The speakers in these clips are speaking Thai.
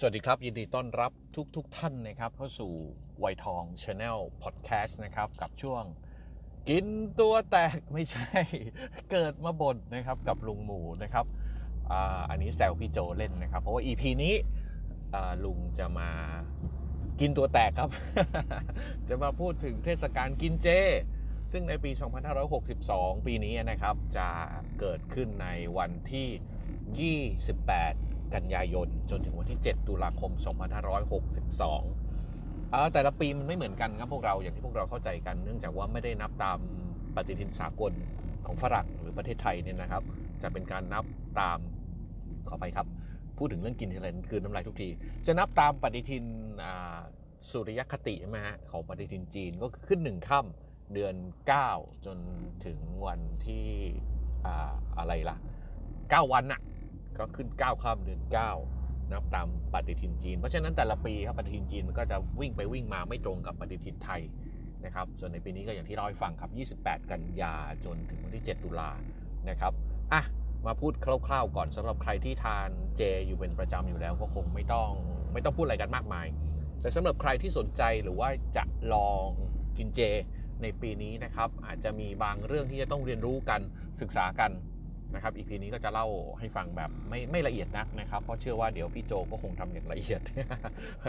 สวัสดีครับ ยินดีต้อนรับทุกทุกๆท่านนะครับ เข้าสู่วัยทอง Channel พอดแคสต์นะครับ กับช่วงกินตัวแตกไม่ใช่ เกิดมาบ่นนะครับ กับลุงหมูนะครับอาอันนี้แซวพี่โจเล่นนะครับ เพราะว่า EP นี้ลุงจะมากินตัวแตกครับ จะมาพูดถึงเทศกาลกินเจ ซึ่งในปี 2562 ปีนี้นะครับ จะเกิดขึ้นในวันที่ 28 กันยายน จนถึงวันที่ 7 ตุลาคม 2562อ่าแต่ละปีมันไม่เหมือนกันครับพวกเราอย่างที่พวกเราเข้าใจกัน เนื่องจากว่าไม่ได้นับตามปฏิทินสากลของฝรั่งหรือประเทศไทยเนี่ยนะครับ จะเป็นการนับตามขอไปครับ พูดถึงเรื่องกินอะไรคืนน้ำลายทุกที จะนับตามปฏิทินอ่าสุริยคติใช่ไหมฮะของปฏิทินจีนก็คือขึ้นหนึ่งค่ำเดือน 9 จนถึงวันที่อ่าอะไรล่ะ 9 วันน่ะ ก็ขึ้น9ค่ำเดือน9นับตามปฏิทินจีน เพราะฉะนั้นแต่ละปีครับปฏิทินจีนมันก็จะวิ่งไปวิ่งมาไม่ตรงกับปฏิทินไทยนะครับ ส่วนในปีนี้ก็อย่างที่เล่าให้ฟังครับ 28 กันยาจนถึงวันที่ 7 ตุลานะครับอะมาพูดคร่าวๆก่อนสำหรับใครที่ทานเจอยู่เป็นประจำอยู่แล้วก็คงไม่ต้องไม่ต้องพูดอะไรกันมากมาย แต่สำหรับใครที่สนใจหรือว่าจะลองกินเจในปีนี้นะครับ อาจจะมีบางเรื่องที่จะต้องเรียนรู้กันศึกษากัน นะครับอีพีนี้ก็จะเล่าให้ฟังแบบไม่ไม่ละเอียดนักนะครับ เพราะเชื่อว่าเดี๋ยวพี่โจก็คงทำอย่างละเอียด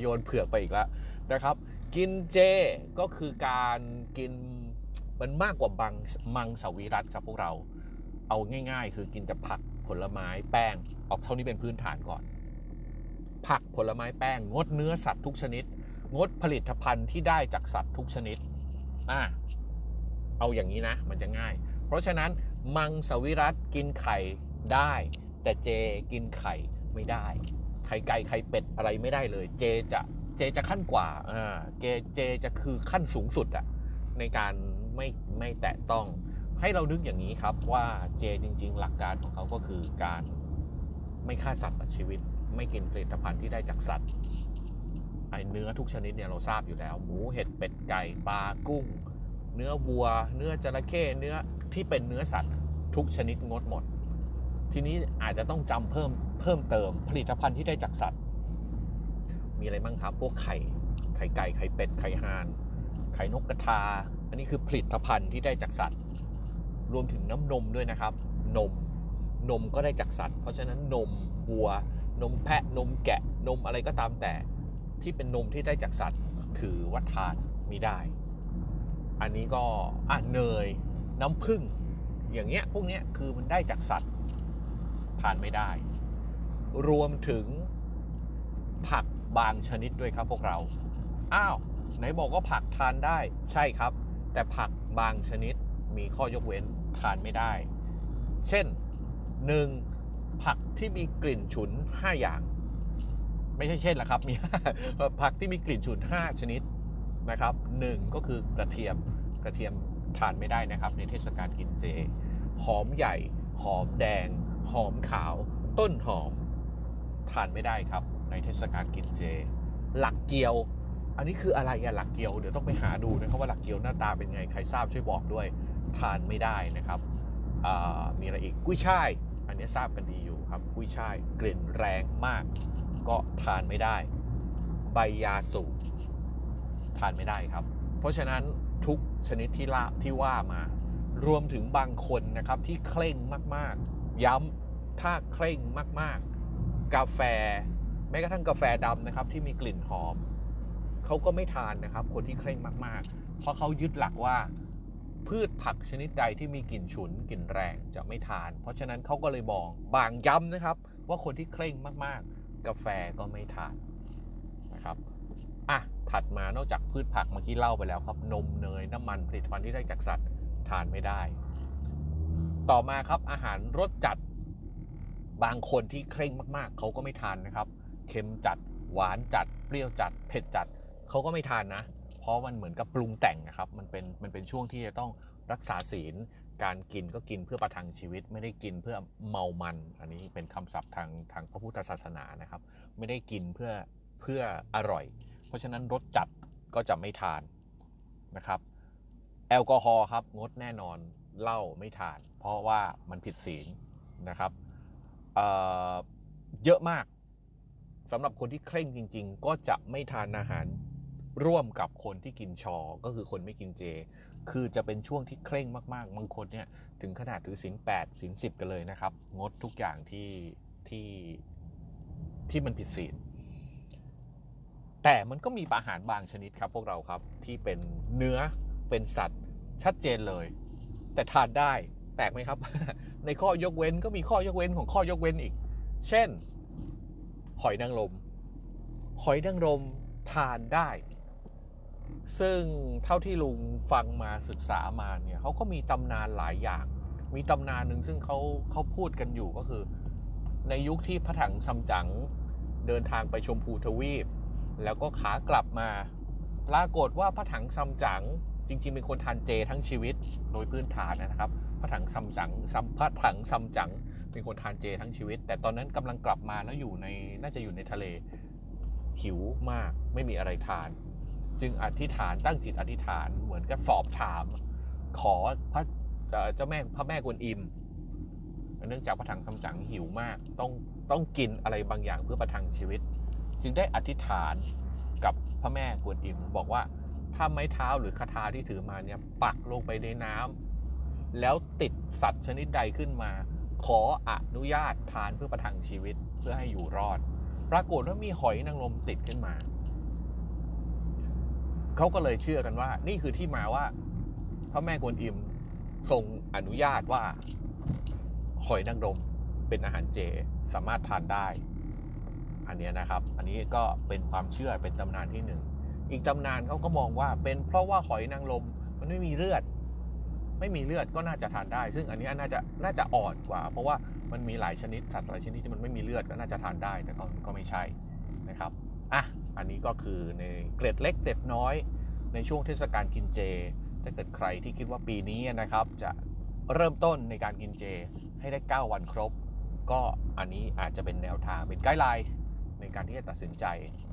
โยนเผือกไปอีกแล้วนะครับ กินเจก็คือการกินมันมากกว่าบางมังสวิรัตครับพวกเราเอาง่าย ๆ คือกินแต่ผักผลไม้แป้งออกเท่านี้เป็นพื้นฐานก่อน ผักผลไม้แป้ง งดเนื้อสัตว์ทุกชนิด งดผลิตภัณฑ์ที่ได้จากสัตว์ทุกชนิดอะเอาอย่างนี้นะ มันจะง่าย เพราะฉะนั้น มังสวิรัตกินไข่ได้ แต่เจกินไข่ไม่ได้ ไข่ไก่ไข่เป็ดอะไรไม่ได้เลย เจจะเจจะขั้นกว่าอ่าเจเจจะคือขั้นสูงสุดอะในการไม่ไม่แตะต้อง ให้เรานึกอย่างนี้ครับว่าเจจริง ๆ หลักการของเขาก็คือการไม่ฆ่าสัตว์ตัดชีวิต ไม่กินผลิตภัณฑ์ที่ได้จากสัตว์ไอเนื้อทุกชนิดเนี่ยเราทราบอยู่แล้ว หมูเห็ดเป็ดไก่ปลากุ้ง เนื้อวัว เนื้อจระเข้เนื้อที่เป็นเนื้อสัตว์ทุกชนิดงดหมด ทีนี้อาจจะต้องจำเพิ่มเพิ่มเติมผลิตภัณฑ์ที่ได้จากสัตว์ มีอะไรบ้างครับพวกไข่ไข่ไก่ไข่เป็ดไข่ห่านไข่นกกระทา อันนี้คือผลิตภัณฑ์ที่ได้จากสัตว์ รวมถึงน้ำนมด้วยนะครับ นมนมก็ได้จากสัตว์ เพราะฉะนั้นนมวัว นมแพะนมแกะนมอะไรก็ตามแต่ ที่เป็นนมที่ได้จากสัตว์ ถือว่าทานม่ได้ อันนี้ก็อะเนยน้ำผึ้งอย่างเงี้ยพวกเนี้ยคือมันได้จากสัตว์ทานไม่ได้ รวมถึงผักบางชนิดด้วยครับพวกเรา อ้าว ไหนบอกว่าผักทานได้ใช่ครับ แต่ผักบางชนิดมีข้อยกเว้นทานไม่ได้ เช่น 1. ผักที่มีกลิ่นฉุน 5 อย่าง ไม่ใช่เช่นละครับมีผักที่มีกลิ่นฉุน 5 ชนิดนะครับหนึ่งก็คือกระเทียม กระเทียมทานไม่ได้นะครับ ในเทศกาลกินเจ หอมใหญ่ หอมแดง หอมขาว ต้นหอม ทานไม่ได้ครับ ในเทศกาลกินเจ หลักเกียว อันนี้คืออะไรอะหลักเกียวเดี๋ยวต้องไปหาดูนะครับว่าหลักเกียวหน้าตาเป็นไงใครทราบช่วยบอกด้วย ทานไม่ได้นะครับมีอะไรอีกกุ้ยช่าย อันนี้ทราบกันดีอยู่ครับกุ้ยช่ายกลิ่นแรงมาก ก็ทานไม่ได้ ใบยาสูบทานไม่ได้ครับ เพราะฉะนั้น ทุกชนิดที่ละที่ว่ามา รวมถึงบางคนนะครับที่เคร่งมากๆ ย้ำถ้าเคร่งมากๆ กาแฟแม้กระทั่งกาแฟดำนะครับที่มีกลิ่นหอมเขาก็ไม่ทานนะครับ คนที่เคร่งมากๆ เพราะเขายึดหลักว่าพืชผักชนิดใดที่มีกลิ่นฉุนกลิ่นแรงจะไม่ทาน เพราะฉะนั้นเขาก็เลยบอกบางย้ำนะครับ ว่าคนที่เคร่งมากๆ กาแฟก็ไม่ทานนะครับอะ ถัดมานอกจากพืชผักเมื่อกี้เล่าไปแล้วครับ นมเนยน้ำมันผลิตภัณฑ์ที่ได้จากสัตว์ทานไม่ได้ ต่อมาครับอาหารรสจัด บางคนที่เคร่งมากๆ เขาก็ไม่ทานนะครับ เค็มจัด หวานจัด เปรี้ยวจัด เผ็ดจัด เขาก็ไม่ทานนะ เพราะมันเหมือนกับปรุงแต่งนะครับ มันเป็นมันเป็นช่วงที่จะต้องรักษาศีล การกินก็กินเพื่อประทังชีวิต ไม่ได้กินเพื่อเมามัน อันนี้เป็นคำศัพท์ทางทางพระพุทธศาสนานะครับ ไม่ได้กินเพื่อเพื่ออร่อย เพราะฉะนั้นรสจัดก็จะไม่ทานนะครับ แอลกอฮอล์ครับงดแน่นอนเหล้าไม่ทาน เพราะว่ามันผิดศีลนะครับเเยอะมากสำหรับคนที่เคร่งจริง ๆ ก็จะไม่ทานอาหารร่วมกับคนที่กินชอ ก็คือคนไม่กินเจ คือจะเป็นช่วงที่เคร่งมากๆ บางคนเนี่ยถึงขนาดถือศีลแปดศีลสิบกันเลยนะครับ งดทุกอย่างที่ที่ที่มันผิดศีล แต่มันก็มีอาหารบางชนิดครับ พวกเราครับที่เป็นเนื้อเป็นสัตว์ชัดเจนเลย แต่ทานได้แปลกไหมครับ ในข้อยกเว้นก็มีข้อยกเว้นของข้อยกเว้นอีก เช่น หอยนางรมหอยนางรมทานได้ ซึ่งเท่าที่ลุงฟังมาศึกษามาเนี่ยเขาก็มีตำนานหลายอย่าง มีตำนานหนึ่งซึ่งเขาเขาพูดกันอยู่ก็คือ ในยุคที่พระถังซัมจั๋งเดินทางไปชมพูทวีป แล้วก็ขากลับมา ปรากฏว่าพระถังซัมจั๋งจริงๆเป็นคนทานเจทั้งชีวิตโดยพื้นฐานนะครับ พระถังซัมจั๋งซัมพระถังซัมจั๋งเป็นคนทานเจทั้งชีวิต แต่ตอนนั้นกำลังกลับมาแล้วอยู่ในน่าจะอยู่ในทะเลหิวมากไม่มีอะไรทาน จึงอธิษฐานตั้งจิตอธิษฐานเหมือนกับสอบถาม ขอพระเจ้าแม่พระแม่กวนอิมเนื่องจากพระถังคำจังหิวมากต้องต้องกินอะไรบางอย่างเพื่อประทังชีวิต จึงได้อธิษฐานกับพระแม่กวนอิมบอกว่าถ้าไม้เท้าหรือคาถาที่ถือมาเนี่ยปักลงไปในน้ำแล้วติดสัตว์ชนิดใดขึ้นมา ขออนุญาตทานเพื่อประทังชีวิตเพื่อให้อยู่รอด ปรากฏว่ามีหอยนางรมติดขึ้นมา เขาก็เลยเชื่อกันว่า นี่คือที่มาว่า พระแม่กวนอิมทรงอนุญาตว่า หอยนางรมเป็นอาหารเจสามารถทานได้ อันนี้นะครับ อันนี้ก็เป็นความเชื่อเป็นตำนานที่หนึ่งอีกตำนานเขาก็มองว่าเป็นเพราะว่าหอยนางรมมันไม่มีเลือด ไม่มีเลือดก็น่าจะทานได้ ซึ่งอันนี้น่าจะน่าจะอ่อนกว่า เพราะว่ามันมีหลายชนิดสัตว์หลายชนิดที่มันไม่มีเลือดก็น่าจะทานได้แต่ก็ก็ไม่ใช่นะครับอะอันนี้ก็คือในเกร็ดเล็กเกร็ดน้อย ในช่วงเทศกาลกินเจ ถ้าเกิดใครที่คิดว่าปีนี้นะครับ จะเริ่มต้นในการกินเจให้ได้ 9 วันครบ ก็อันนี้อาจจะเป็นแนวทางเป็นไกด์ไลน์ ในการที่จะตัดสินใจ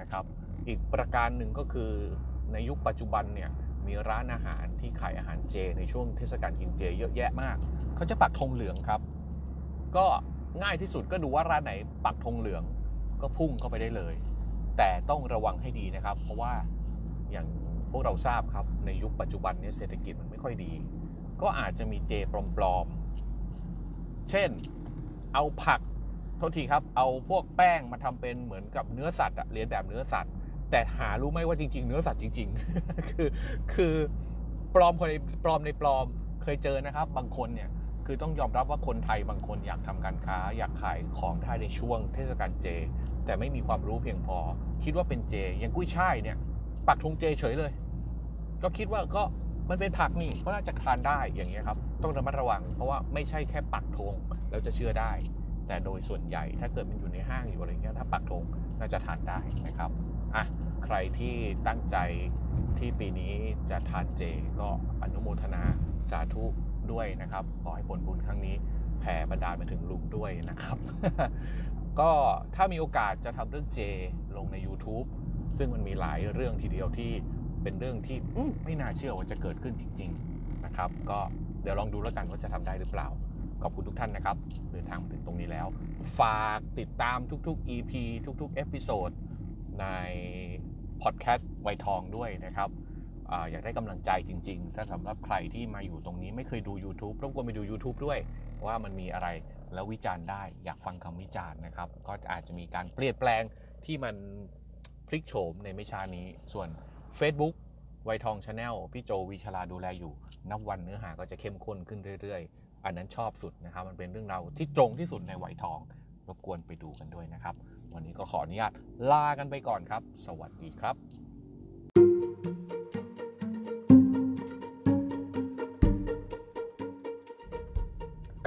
นะครับ อีกประการหนึ่งก็คือในยุคปัจจุบันเนี่ยมีร้านอาหารที่ขายอาหารเจ ในช่วงเทศกาลกินเจ เยอะแยะมาก เขาจะปักธงเหลืองครับ ก็ง่ายที่สุดก็ดูว่าร้านไหนปักธงเหลืองก็พุ่งเข้าไปได้เลย แต่ต้องระวังให้ดีนะครับ เพราะว่าอย่างพวกเราทราบครับในยุคปัจจุบันนี้เศรษฐกิจมันไม่ค่อยดี ก็อาจจะมีเจปลอมๆ เช่น เอาผัก โทษทีครับ เอาพวกแป้งมาทำเป็นเหมือนกับเนื้อสัตว์เรียนแบบเนื้อสัตว์ แต่หารู้ไหมว่าจริง ๆ เนื้อสัตว์จริง ๆ คือคือปลอมคนในปลอมในปลอมเคยเจอนะครับ บางคนเนี่ยคือต้องยอมรับว่าคนไทยบางคนอยากทำการค้า อยากขายของได้ในช่วงเทศกาลเจ แต่ไม่มีความรู้เพียงพอ คิดว่าเป็นเจอย่างกุ้ยช่ายเนี่ยปักธงเจเฉยเลย ก็คิดว่าก็มันเป็นผักนี่ก็น่าจะทานได้อย่างเงี้ยครับ ต้องระมัดระวัง เพราะว่าไม่ใช่แค่ปักธงแล้วจะเชื่อได้ แต่โดยส่วนใหญ่ถ้าเกิดมันอยู่ในห้างอยู่อะไรเงี้ยถ้าปักธงน่าจะทานได้นะครับอะใครที่ตั้งใจที่ปีนี้จะทานเจก็อนุโมทนาสาธุด้วยนะครับ ขอให้ผลบุญครั้งนี้แผ่บรรดาลมาถึงลุงด้วยนะครับ ก็ถ้ามีโอกาสจะทำเรื่องเจลงใน YouTube ซึ่งมันมีหลายเรื่องทีเดียวที่เป็นเรื่องที่ไม่น่าเชื่อว่าจะเกิดขึ้นจริง ๆ นะครับ ก็เดี๋ยวลองดูแล้วกันว่าจะทำได้หรือเปล่า ขอบคุณทุกท่านนะครับ เดินทางมาถึงตรงนี้แล้ว ฝากติดตามทุกๆ EP ทุกๆ episode ในพอดแคสต์วัยทองด้วยนะครับออยากได้กำลังใจจริงๆสำหรับใครที่มาอยู่ตรงนี้ไม่เคยดู YouTube รบกวนไปดู YouTube ด้วย ว่ามันมีอะไรแล้ววิจารณ์ได้อยากฟังคำวิจารณ์นะครับ ก็อาจจะมีการเปลี่ยนแปลงที่มันพลิกโฉมในไม่ช้านี้ ส่วน Facebook วัยทอง Channel พี่โจวิชลาดูแลอยู่ นับวันเนื้อหาก็จะเข้มข้นขึ้นเรื่อยๆ อันนั้นชอบสุดนะครับ มันเป็นเรื่องราวที่ตรงที่สุดในวัยทอง รบกวนไปดูกันด้วยนะครับ วันนี้ก็ขออนุญาตลากันไปก่อนครับ สวัสดีครับ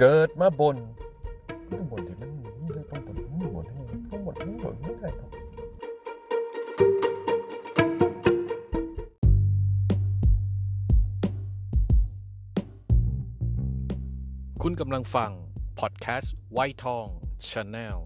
เกิดมาบนเรื่องบนที่มัน กำลังฟัง พอดแคสต์ไวท์ทองชาแนล